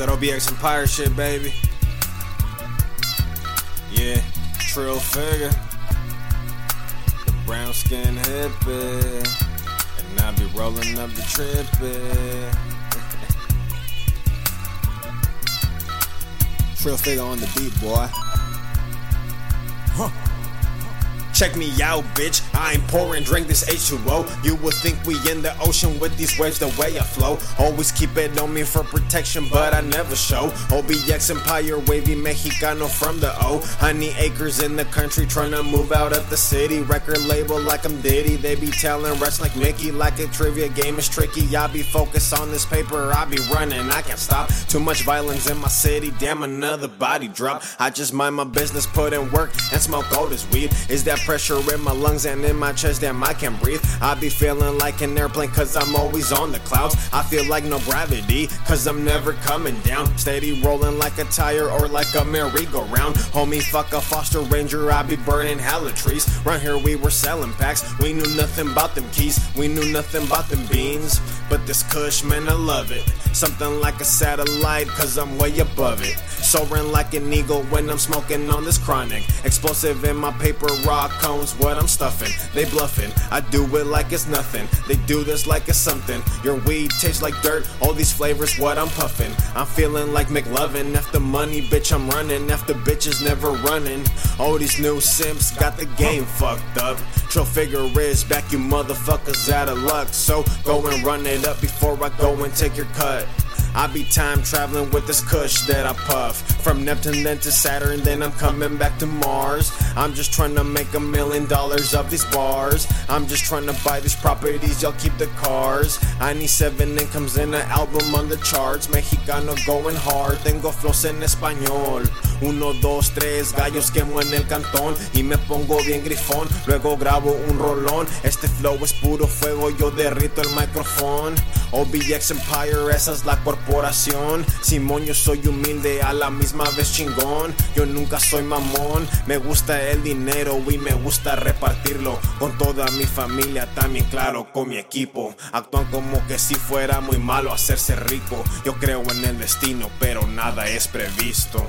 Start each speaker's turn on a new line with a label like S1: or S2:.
S1: that OBX Empire shit, baby. Yeah, Trillfiger. The brown skin hippie. And I be rolling up the trippy. Trillfiger on the beat, boy. Huh. Check me out, bitch. I ain't pouring, drink this H2O. You would think we in the ocean with these waves the way I flow. Always keep it on me for protection, but I never show. OBX Empire, wavy Mexicano from the O. Honey acres in the country, trying to move out of the city. Record label like I'm Diddy. They be telling rest like Mickey, like a trivia game is tricky. I be focused on this paper, I be running, I can't stop. Too much violence in my city, damn another body drop. I just mind my business, put in work, and smoke all this weed. Is that pressure in my lungs and in my chest, damn, I can't breathe. I be feeling like an airplane, cause I'm always on the clouds. I feel like no gravity, cause I'm never coming down. Steady rolling like a tire or like a merry-go-round. Homie, fuck a Foster Ranger, I be burning hella trees. Right here, we were selling packs, we knew nothing about them keys, we knew nothing about them beans. But this kush, man, I love it. Something like a satellite, cause I'm way above it. Soaring like an eagle when I'm smoking on this chronic. Explosive in my paper rock cones, what I'm stuffing. They bluffing, I do it like it's nothing. They do this like it's something. Your weed tastes like dirt, all these flavors, what I'm puffing. I'm feeling like McLovin. After money, bitch, I'm running. After bitches, never running. All these new simps got the game fucked up. Trillfiger is back, you motherfuckers out of luck. So go and run it up before I go and take your cut. I be time traveling with this kush that I puff. From Neptune then to Saturn, then I'm coming back to Mars. I'm just trying to make a million dollars of these bars. I'm just trying to buy these properties, y'all keep the cars. I need seven incomes in an album on the charts. Mexicano going hard, tengo flows en español. Uno, dos, tres gallos quemo en el cantón y me pongo bien grifón. Luego grabo un rolón. Este flow es puro fuego, yo derrito el micrófono. OBX Empire, esa es la corporación. Simón, yo soy humilde, a la misma vez chingón. Yo nunca soy mamón, me gusta el dinero y me gusta repartirlo con toda mi familia, también claro, con mi equipo. Actúan como que si fuera muy malo hacerse rico. Yo creo en el destino, pero nada es previsto.